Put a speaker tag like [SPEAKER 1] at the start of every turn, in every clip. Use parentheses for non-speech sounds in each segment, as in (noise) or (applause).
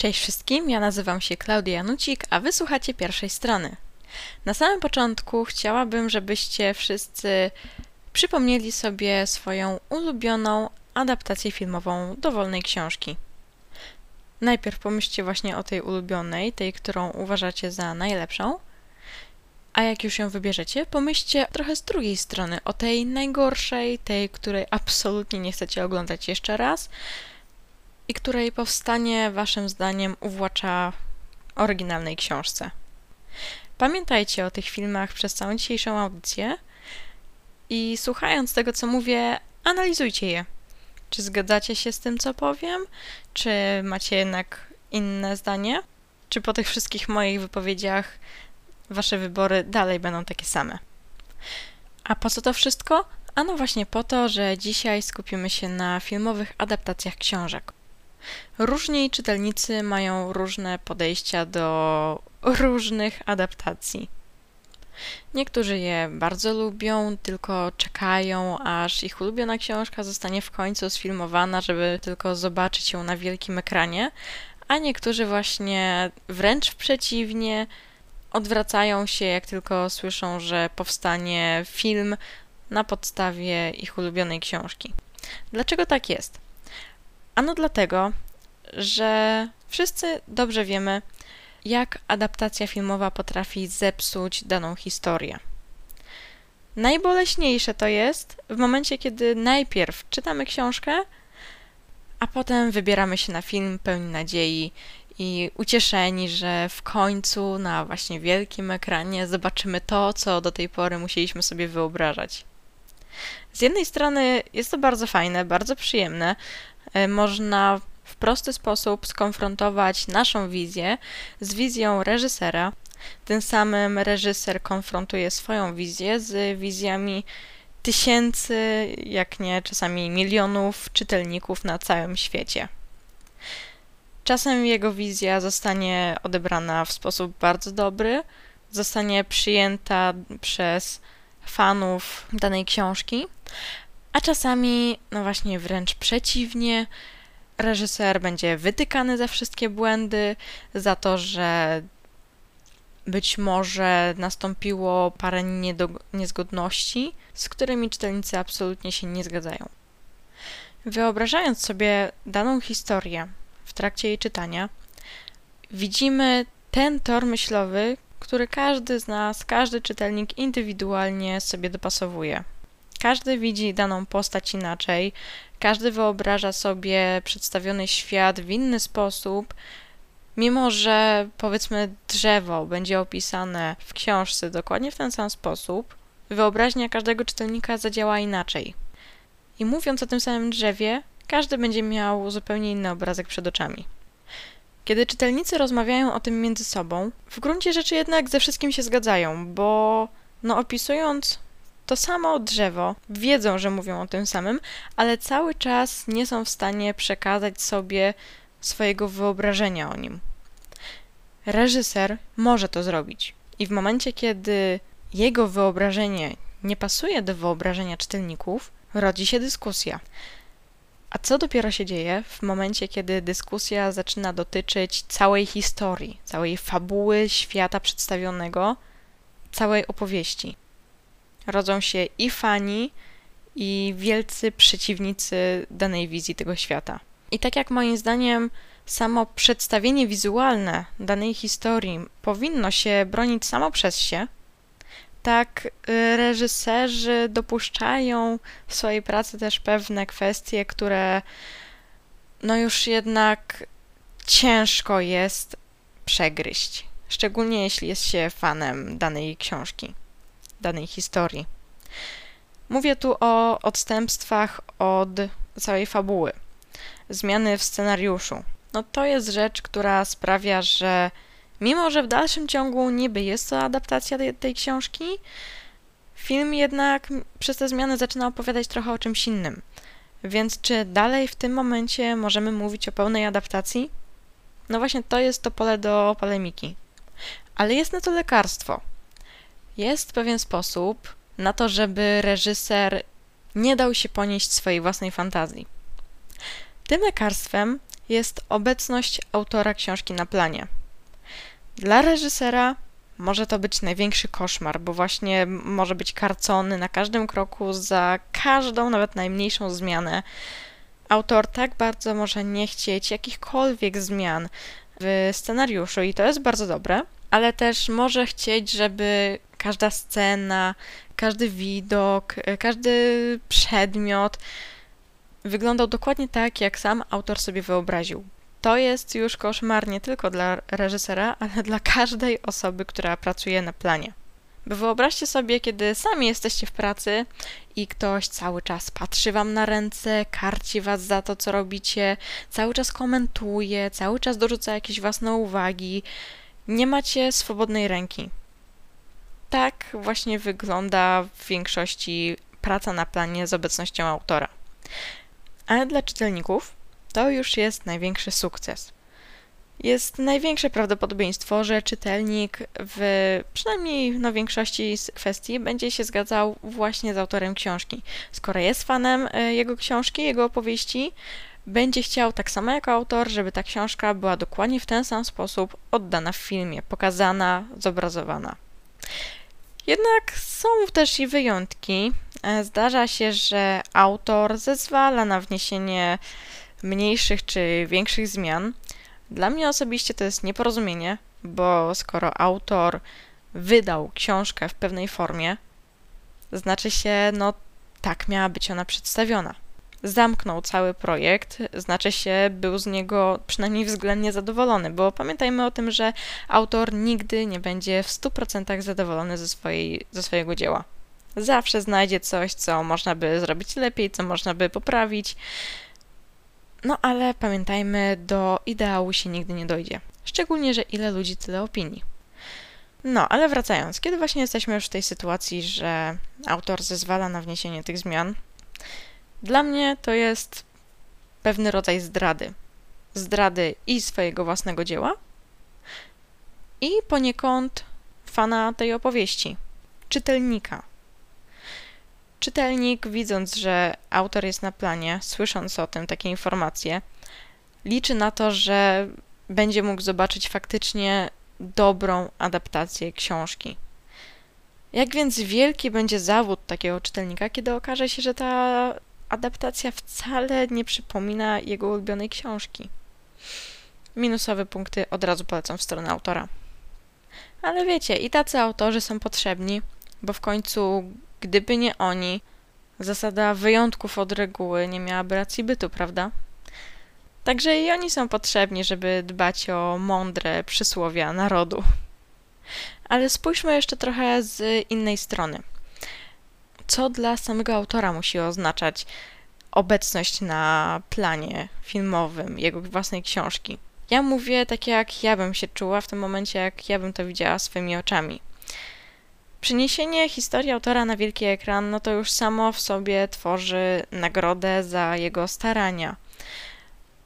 [SPEAKER 1] Cześć wszystkim, ja nazywam się Klaudia Janucik, a wysłuchacie pierwszej strony. Na samym początku chciałabym, żebyście wszyscy przypomnieli sobie swoją ulubioną adaptację filmową dowolnej książki. Najpierw pomyślcie właśnie o tej ulubionej, tej, którą uważacie za najlepszą, a jak już ją wybierzecie, pomyślcie trochę z drugiej strony o tej najgorszej, tej, której absolutnie nie chcecie oglądać jeszcze raz i której powstanie waszym zdaniem uwłacza oryginalnej książce. Pamiętajcie o tych filmach przez całą dzisiejszą audycję i słuchając tego, co mówię, analizujcie je. Czy zgadzacie się z tym, co powiem? Czy macie jednak inne zdanie? Czy po tych wszystkich moich wypowiedziach wasze wybory dalej będą takie same? A po co to wszystko? Ano właśnie po to, że dzisiaj skupimy się na filmowych adaptacjach książek. Różni czytelnicy mają różne podejścia do różnych adaptacji. Niektórzy je bardzo lubią, tylko czekają, aż ich ulubiona książka zostanie w końcu sfilmowana, żeby tylko zobaczyć ją na wielkim ekranie, a niektórzy właśnie wręcz przeciwnie, odwracają się, jak tylko słyszą, że powstanie film na podstawie ich ulubionej książki. Dlaczego tak jest? Ano dlatego, że wszyscy dobrze wiemy, jak adaptacja filmowa potrafi zepsuć daną historię. Najboleśniejsze to jest w momencie, kiedy najpierw czytamy książkę, a potem wybieramy się na film pełni nadziei i ucieszeni, że w końcu na właśnie wielkim ekranie zobaczymy to, co do tej pory musieliśmy sobie wyobrażać. Z jednej strony jest to bardzo fajne, bardzo przyjemne. E, można w prosty sposób skonfrontować naszą wizję z wizją reżysera. Tym samym reżyser konfrontuje swoją wizję z wizjami tysięcy, jak nie czasami milionów czytelników na całym świecie. Czasem jego wizja zostanie odebrana w sposób bardzo dobry, zostanie przyjęta przez fanów danej książki, a czasami, no właśnie, wręcz przeciwnie, reżyser będzie wytykany za wszystkie błędy, za to, że być może nastąpiło parę niezgodności, z którymi czytelnicy absolutnie się nie zgadzają. Wyobrażając sobie daną historię w trakcie jej czytania, widzimy ten tor myślowy, który każdy z nas, każdy czytelnik indywidualnie sobie dopasowuje. Każdy widzi daną postać inaczej, każdy wyobraża sobie przedstawiony świat w inny sposób, mimo że powiedzmy drzewo będzie opisane w książce dokładnie w ten sam sposób, wyobraźnia każdego czytelnika zadziała inaczej. I mówiąc o tym samym drzewie, każdy będzie miał zupełnie inny obrazek przed oczami. Kiedy czytelnicy rozmawiają o tym między sobą, w gruncie rzeczy jednak ze wszystkim się zgadzają, bo no opisując to samo drzewo, wiedzą, że mówią o tym samym, ale cały czas nie są w stanie przekazać sobie swojego wyobrażenia o nim. Reżyser może to zrobić. I w momencie, kiedy jego wyobrażenie nie pasuje do wyobrażenia czytelników, rodzi się dyskusja. A co dopiero się dzieje w momencie, kiedy dyskusja zaczyna dotyczyć całej historii, całej fabuły świata przedstawionego, całej opowieści? Rodzą się i fani, i wielcy przeciwnicy danej wizji tego świata. I tak jak moim zdaniem samo przedstawienie wizualne danej historii powinno się bronić samo przez się, tak y, reżyserzy dopuszczają w swojej pracy też pewne kwestie, które no już jednak ciężko jest przegryźć, szczególnie jeśli jest się fanem danej książki danej historii. Mówię tu o odstępstwach od całej fabuły, zmiany w scenariuszu. No to jest rzecz, która sprawia, że mimo, że w dalszym ciągu niby jest to adaptacja tej, tej książki, film jednak przez te zmiany zaczyna opowiadać trochę o czymś innym. Więc czy dalej w tym momencie możemy mówić o pełnej adaptacji? No właśnie to jest to pole do polemiki. Ale jest na to lekarstwo jest pewien sposób na to, żeby reżyser nie dał się ponieść swojej własnej fantazji. Tym lekarstwem jest obecność autora książki na planie. Dla reżysera może to być największy koszmar, bo właśnie może być karcony na każdym kroku za każdą, nawet najmniejszą zmianę. Autor tak bardzo może nie chcieć jakichkolwiek zmian w scenariuszu i to jest bardzo dobre, ale też może chcieć, żeby każda scena, każdy widok, każdy przedmiot wyglądał dokładnie tak, jak sam autor sobie wyobraził. To jest już koszmar nie tylko dla reżysera, ale dla każdej osoby, która pracuje na planie. Wyobraźcie sobie, kiedy sami jesteście w pracy i ktoś cały czas patrzy wam na ręce, karci was za to, co robicie, cały czas komentuje, cały czas dorzuca jakieś własne uwagi. Nie macie swobodnej ręki. Tak właśnie wygląda w większości praca na planie z obecnością autora. Ale dla czytelników to już jest największy sukces. Jest największe prawdopodobieństwo, że czytelnik w przynajmniej no, większości z kwestii będzie się zgadzał właśnie z autorem książki. Skoro jest fanem e, jego książki, jego opowieści, będzie chciał tak samo jak autor, żeby ta książka była dokładnie w ten sam sposób oddana w filmie, pokazana, zobrazowana. Jednak są też i wyjątki. E, zdarza się, że autor zezwala na wniesienie mniejszych czy większych zmian. Dla mnie osobiście to jest nieporozumienie, bo skoro autor wydał książkę w pewnej formie, znaczy się, no tak miała być ona przedstawiona. Zamknął cały projekt, znaczy się, był z niego przynajmniej względnie zadowolony, bo pamiętajmy o tym, że autor nigdy nie będzie w 100% zadowolony ze, swojej, ze swojego dzieła. Zawsze znajdzie coś, co można by zrobić lepiej, co można by poprawić. No ale pamiętajmy, do ideału się nigdy nie dojdzie. Szczególnie, że ile ludzi, tyle opinii. No, ale wracając, kiedy właśnie jesteśmy już w tej sytuacji, że autor zezwala na wniesienie tych zmian, dla mnie to jest pewny rodzaj zdrady. Zdrady i swojego własnego dzieła, i poniekąd fana tej opowieści, czytelnika. Czytelnik, widząc, że autor jest na planie, słysząc o tym takie informacje, liczy na to, że będzie mógł zobaczyć faktycznie dobrą adaptację książki. Jak więc wielki będzie zawód takiego czytelnika, kiedy okaże się, że ta adaptacja wcale nie przypomina jego ulubionej książki. Minusowe punkty od razu polecam w stronę autora. Ale wiecie, i tacy autorzy są potrzebni, bo w końcu Gdyby nie oni, zasada wyjątków od reguły nie miałaby racji bytu, prawda? Także i oni są potrzebni, żeby dbać o mądre przysłowia narodu. Ale spójrzmy jeszcze trochę z innej strony. Co dla samego autora musi oznaczać obecność na planie filmowym jego własnej książki? Ja mówię tak, jak ja bym się czuła w tym momencie, jak ja bym to widziała swoimi oczami. Przeniesienie historii autora na wielki ekran, no to już samo w sobie tworzy nagrodę za jego starania.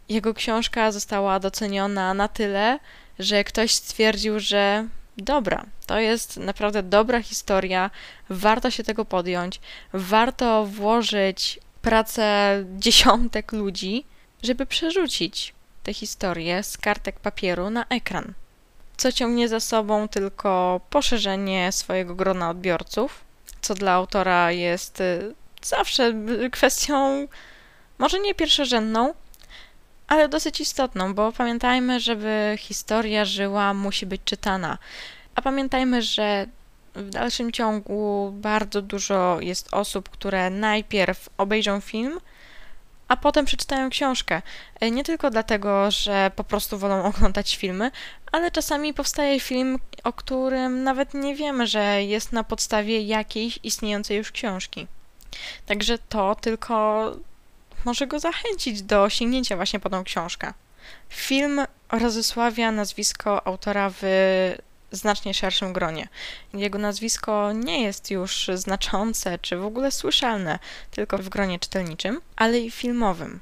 [SPEAKER 1] Jego książka została doceniona na tyle, że ktoś stwierdził, że dobra, to jest naprawdę dobra historia, warto się tego podjąć, warto włożyć pracę dziesiątek ludzi, żeby przerzucić tę historię z kartek papieru na ekran co ciągnie za sobą tylko poszerzenie swojego grona odbiorców, co dla autora jest y, zawsze kwestią może nie pierwszorzędną, ale dosyć istotną, bo pamiętajmy, żeby historia żyła, musi być czytana. A pamiętajmy, że w dalszym ciągu bardzo dużo jest osób, które najpierw obejrzą film, a potem przeczytają książkę. E, nie tylko dlatego, że po prostu wolą (laughs) oglądać filmy, ale czasami powstaje film, o którym nawet nie wiemy, że jest na podstawie jakiejś istniejącej już książki. Także to tylko może go zachęcić do sięgnięcia właśnie po tą książkę. Film rozesławia nazwisko autora w znacznie szerszym gronie. Jego nazwisko nie jest już znaczące czy w ogóle słyszalne tylko w gronie czytelniczym, ale i filmowym.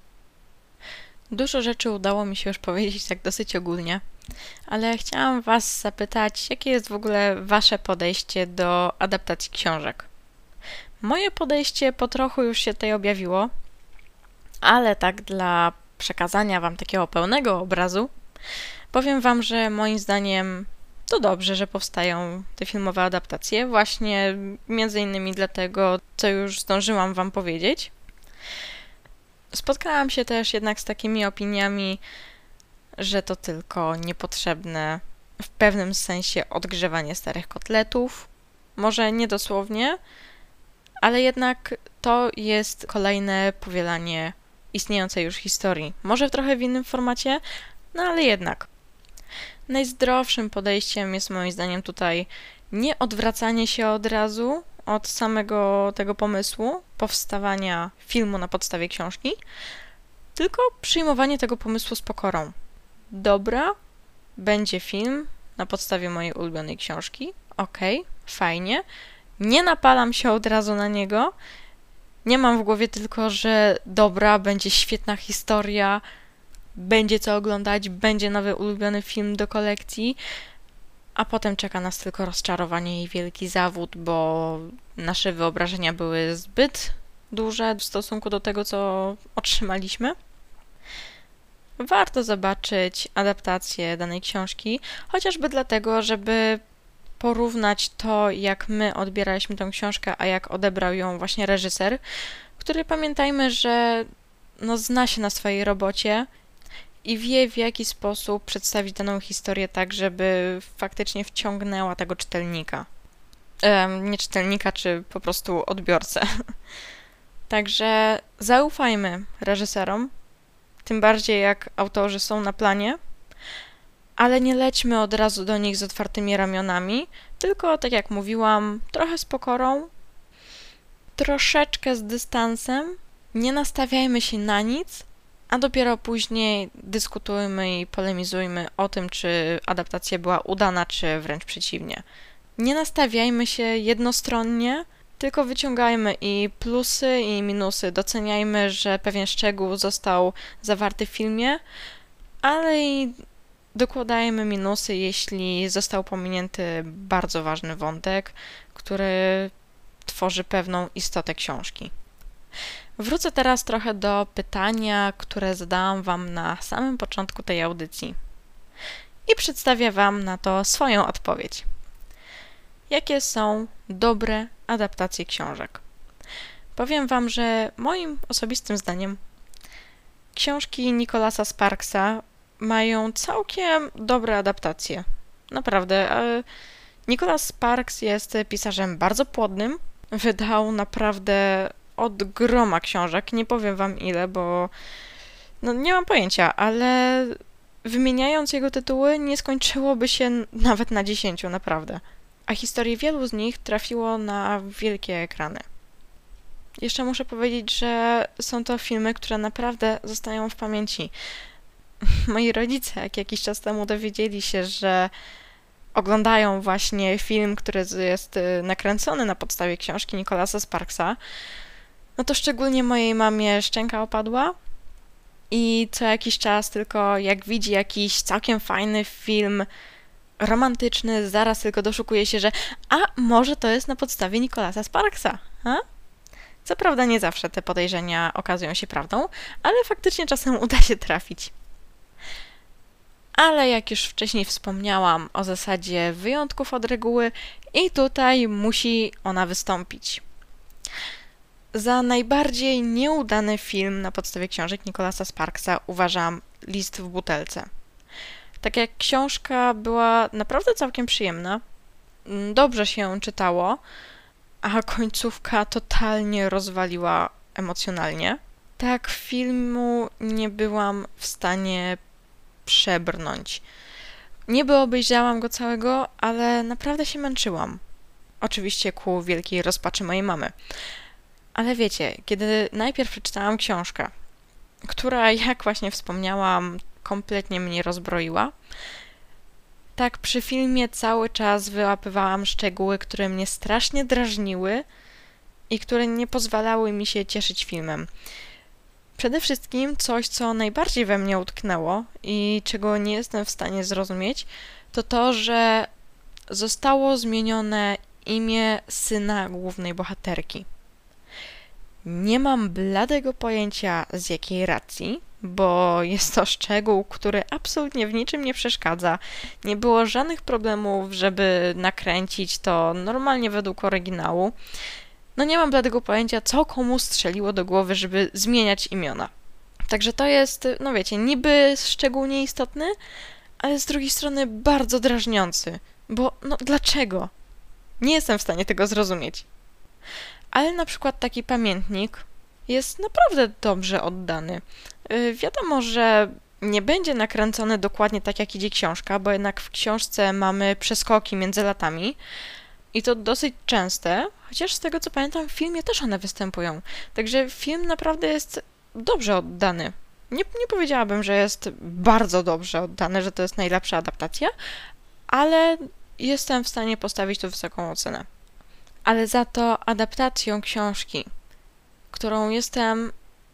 [SPEAKER 1] Dużo rzeczy udało mi się już powiedzieć tak dosyć ogólnie, ale chciałam Was zapytać, jakie jest w ogóle Wasze podejście do adaptacji książek. Moje podejście po trochu już się tutaj objawiło, ale tak dla przekazania Wam takiego pełnego obrazu, powiem Wam, że moim zdaniem to dobrze, że powstają te filmowe adaptacje, właśnie między innymi dlatego, co już zdążyłam Wam powiedzieć. Spotkałam się też jednak z takimi opiniami, że to tylko niepotrzebne w pewnym sensie odgrzewanie starych kotletów. Może nie dosłownie, ale jednak to jest kolejne powielanie istniejącej już historii. Może w trochę w innym formacie, no ale jednak. Najzdrowszym podejściem jest moim zdaniem tutaj nie odwracanie się od razu od samego tego pomysłu powstawania filmu na podstawie książki, tylko przyjmowanie tego pomysłu z pokorą. Dobra, będzie film na podstawie mojej ulubionej książki, okej, okay, fajnie. Nie napalam się od razu na niego. Nie mam w głowie tylko, że dobra, będzie świetna historia, będzie co oglądać, będzie nowy ulubiony film do kolekcji, a potem czeka nas tylko rozczarowanie i wielki zawód, bo nasze wyobrażenia były zbyt duże w stosunku do tego, co otrzymaliśmy. Warto zobaczyć adaptację danej książki, chociażby dlatego, żeby porównać to, jak my odbieraliśmy tę książkę, a jak odebrał ją właśnie reżyser, który pamiętajmy, że no, zna się na swojej robocie i wie, w jaki sposób przedstawić daną historię tak, żeby faktycznie wciągnęła tego czytelnika. Ehm, nie czytelnika, czy po prostu odbiorcę. (laughs) Także zaufajmy reżyserom, tym bardziej jak autorzy są na planie, ale nie lećmy od razu do nich z otwartymi ramionami, tylko tak jak mówiłam, trochę z pokorą, troszeczkę z dystansem, nie nastawiajmy się na nic, a dopiero później dyskutujmy i polemizujmy o tym, czy adaptacja była udana, czy wręcz przeciwnie. Nie nastawiajmy się jednostronnie, tylko wyciągajmy i plusy, i minusy. Doceniajmy, że pewien szczegół został zawarty w filmie, ale i dokładajmy minusy, jeśli został pominięty bardzo ważny wątek, który tworzy pewną istotę książki. Wrócę teraz trochę do pytania, które zadałam Wam na samym początku tej audycji i przedstawię Wam na to swoją odpowiedź. Jakie są dobre adaptacje książek? Powiem Wam, że moim osobistym zdaniem książki Nicolasa Sparksa mają całkiem dobre adaptacje. Naprawdę. Nicholas Sparks jest pisarzem bardzo płodnym. Wydał naprawdę od groma książek. Nie powiem wam ile, bo no nie mam pojęcia, ale wymieniając jego tytuły nie skończyłoby się nawet na dziesięciu, naprawdę. A historie wielu z nich trafiło na wielkie ekrany. Jeszcze muszę powiedzieć, że są to filmy, które naprawdę zostają w pamięci. (laughs) Moi rodzice, jak jakiś czas temu dowiedzieli się, że oglądają właśnie film, który jest y, nakręcony na podstawie książki Nicolasa Sparksa, no to szczególnie mojej mamie szczęka opadła. I co jakiś czas tylko jak widzi jakiś całkiem fajny film romantyczny, zaraz tylko doszukuje się, że a może to jest na podstawie Nicolasa Sparksa, a? Co prawda nie zawsze te podejrzenia okazują się prawdą, ale faktycznie czasem uda się trafić. Ale jak już wcześniej wspomniałam o zasadzie wyjątków od reguły i tutaj musi ona wystąpić. Za najbardziej nieudany film na podstawie książek Nicolasa Sparksa uważam List w butelce. Tak jak książka była naprawdę całkiem przyjemna, mm, dobrze się czytało, a końcówka totalnie rozwaliła emocjonalnie. Tak filmu nie byłam w stanie przebrnąć. Niby obejrzałam go całego, ale naprawdę się męczyłam. Oczywiście ku wielkiej rozpaczy mojej mamy. Ale wiecie, kiedy najpierw przeczytałam książkę, która, jak właśnie wspomniałam, kompletnie mnie rozbroiła, tak przy filmie cały czas wyłapywałam szczegóły, które mnie strasznie drażniły i które nie pozwalały mi się cieszyć filmem. Przede wszystkim coś, co najbardziej we mnie utknęło i czego nie jestem w stanie zrozumieć, to to, że zostało zmienione imię syna głównej bohaterki. Nie mam bladego pojęcia z jakiej racji, bo jest to szczegół, który absolutnie w niczym nie przeszkadza. Nie było żadnych problemów, żeby nakręcić to normalnie według oryginału. No nie mam dlatego pojęcia, co komu strzeliło do głowy, żeby zmieniać imiona. Także to jest, no wiecie, niby szczególnie istotny, ale z drugiej strony bardzo drażniący. Bo, no dlaczego? Nie jestem w stanie tego zrozumieć. Ale na przykład taki pamiętnik jest naprawdę dobrze oddany. Yy, wiadomo, że nie będzie nakręcony dokładnie tak, jak idzie książka, bo jednak w książce mamy przeskoki między latami i to dosyć częste, chociaż z tego co pamiętam, w filmie też one występują. Także film naprawdę jest dobrze oddany. Nie, nie powiedziałabym, że jest bardzo dobrze oddany, że to jest najlepsza adaptacja, ale jestem w stanie postawić tu wysoką ocenę. Ale za to adaptacją książki, którą jestem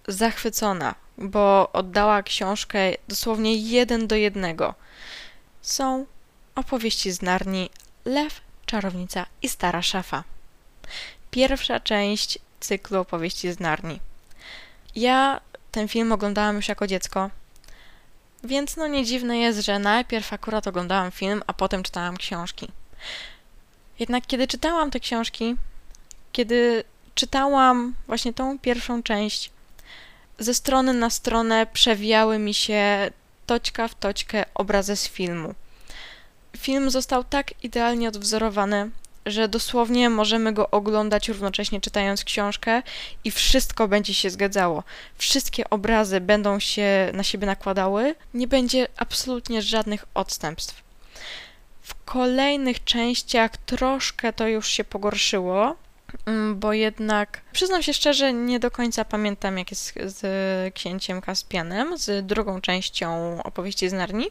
[SPEAKER 1] zachwycona, bo oddała książkę dosłownie jeden do jednego, są opowieści z Narni Lew, Czarownica i Stara Szafa. Pierwsza część cyklu opowieści z Narni. Ja ten film oglądałam już jako dziecko, więc no nie dziwne jest, że najpierw akurat oglądałam film, a potem czytałam książki. Jednak kiedy czytałam te książki, kiedy czytałam właśnie tą pierwszą część, ze strony na stronę przewijały mi się toćka w toćkę obrazy z filmu. Film został tak idealnie odwzorowany, że dosłownie możemy go oglądać równocześnie czytając książkę i wszystko będzie się zgadzało. Wszystkie obrazy będą się na siebie nakładały, nie będzie absolutnie żadnych odstępstw. W kolejnych częściach troszkę to już się pogorszyło, mm, bo jednak przyznam się szczerze, nie do końca pamiętam jak jest z księciem Kaspianem, z drugą częścią opowieści z Narni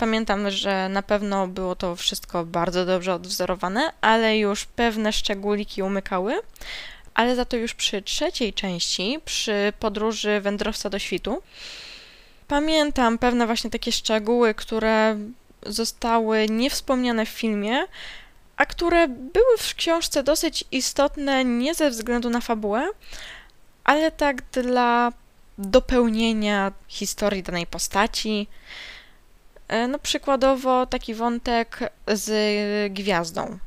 [SPEAKER 1] Pamiętam, że na pewno było to wszystko bardzo dobrze odwzorowane, ale już pewne szczególiki umykały. Ale za to już przy trzeciej części, przy podróży wędrowca do świtu, pamiętam pewne właśnie takie szczegóły, które zostały niewspomniane w filmie, a które były w książce dosyć istotne nie ze względu na fabułę, ale tak dla dopełnienia historii danej postaci, E, no przykładowo taki wątek z gwiazdą.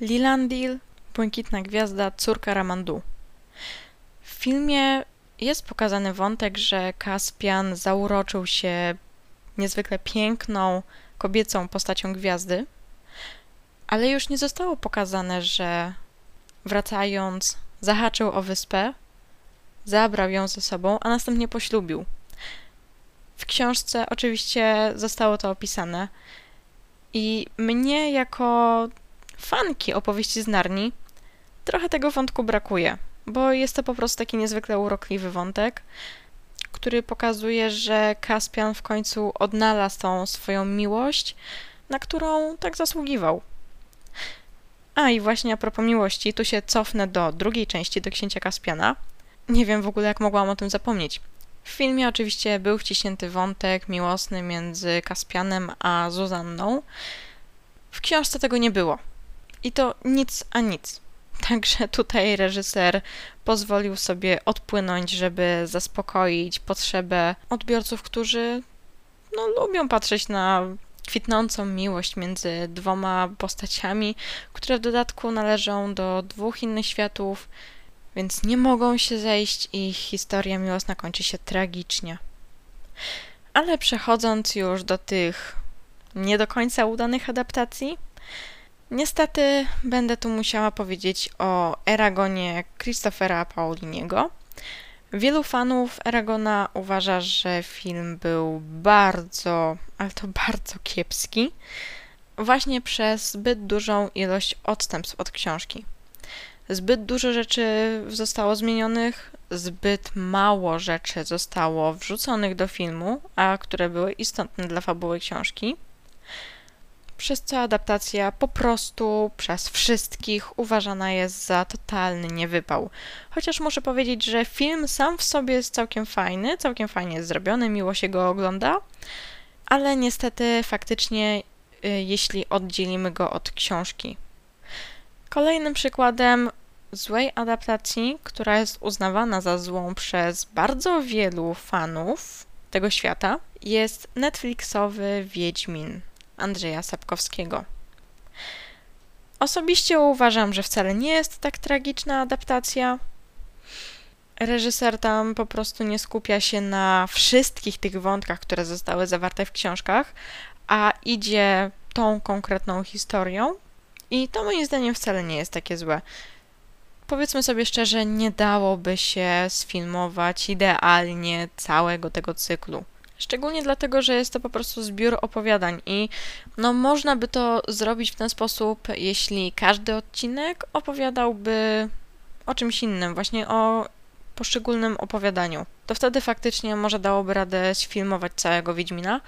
[SPEAKER 1] Lilandil, błękitna gwiazda, córka Ramandu. W filmie jest pokazany wątek, że Kaspian zauroczył się niezwykle piękną, kobiecą postacią gwiazdy, ale już nie zostało pokazane, że wracając zahaczył o wyspę, zabrał ją ze sobą, a następnie poślubił. W książce oczywiście zostało to opisane. I mnie, jako fanki opowieści z Narni, trochę tego wątku brakuje, bo jest to po prostu taki niezwykle urokliwy wątek, który pokazuje, że Kaspian w końcu odnalazł tą swoją miłość, na którą tak zasługiwał. A i właśnie a propos miłości, tu się cofnę do drugiej części, do księcia Kaspiana. Nie wiem w ogóle, jak mogłam o tym zapomnieć. W filmie oczywiście był wciśnięty wątek miłosny między Kaspianem a Zuzanną. W książce tego nie było. I to nic a nic. Także tutaj reżyser pozwolił sobie odpłynąć, żeby zaspokoić potrzebę odbiorców, którzy no, lubią patrzeć na kwitnącą miłość między dwoma postaciami, które w dodatku należą do dwóch innych światów, więc nie mogą się zejść i historia miłosna kończy się tragicznie. Ale przechodząc już do tych nie do końca udanych adaptacji, niestety będę tu musiała powiedzieć o Eragonie Christophera Pauliniego. Wielu fanów Eragona uważa, że film był bardzo, ale to (laughs) bardzo kiepski, właśnie przez zbyt dużą ilość odstępstw od książki. Zbyt dużo rzeczy zostało zmienionych, zbyt mało rzeczy zostało wrzuconych do filmu, a które były istotne dla fabuły książki. Przez co adaptacja po prostu przez wszystkich uważana jest za totalny niewypał. Chociaż muszę powiedzieć, że film sam w sobie jest całkiem fajny, całkiem fajnie jest zrobiony, miło się go ogląda, ale niestety faktycznie, y, jeśli oddzielimy go od książki, Kolejnym przykładem złej adaptacji, która jest uznawana za złą przez bardzo wielu fanów tego świata, jest Netflixowy Wiedźmin Andrzeja Sapkowskiego. Osobiście uważam, że wcale nie jest tak tragiczna adaptacja. Reżyser tam po prostu nie skupia się na wszystkich tych wątkach, które zostały zawarte w książkach, a idzie tą konkretną historią. I to moim zdaniem wcale nie jest takie złe. Powiedzmy sobie szczerze, nie dałoby się sfilmować idealnie całego tego cyklu. Szczególnie dlatego, że jest to po prostu zbiór opowiadań i no można by to zrobić w ten sposób, jeśli każdy odcinek opowiadałby o czymś innym, właśnie o poszczególnym opowiadaniu. To wtedy faktycznie może dałoby radę sfilmować całego Wiedźmina,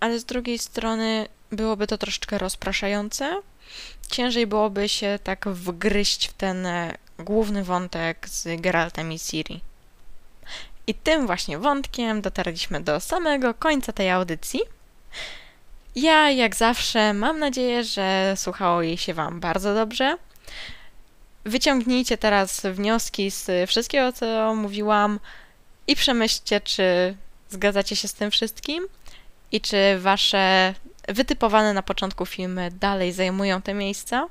[SPEAKER 1] ale z drugiej strony byłoby to troszeczkę rozpraszające. Ciężej byłoby się tak wgryźć w ten e, główny wątek z Geraltem i Ciri. I tym właśnie wątkiem dotarliśmy do samego końca tej audycji. Ja, jak zawsze, mam nadzieję, że słuchało jej się Wam bardzo dobrze. Wyciągnijcie teraz wnioski z wszystkiego, co mówiłam i przemyślcie, czy zgadzacie się z tym wszystkim i czy Wasze wytypowane na początku filmy dalej zajmują te miejsca.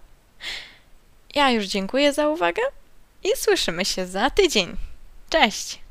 [SPEAKER 1] Ja już dziękuję za uwagę i słyszymy się za tydzień. Cześć!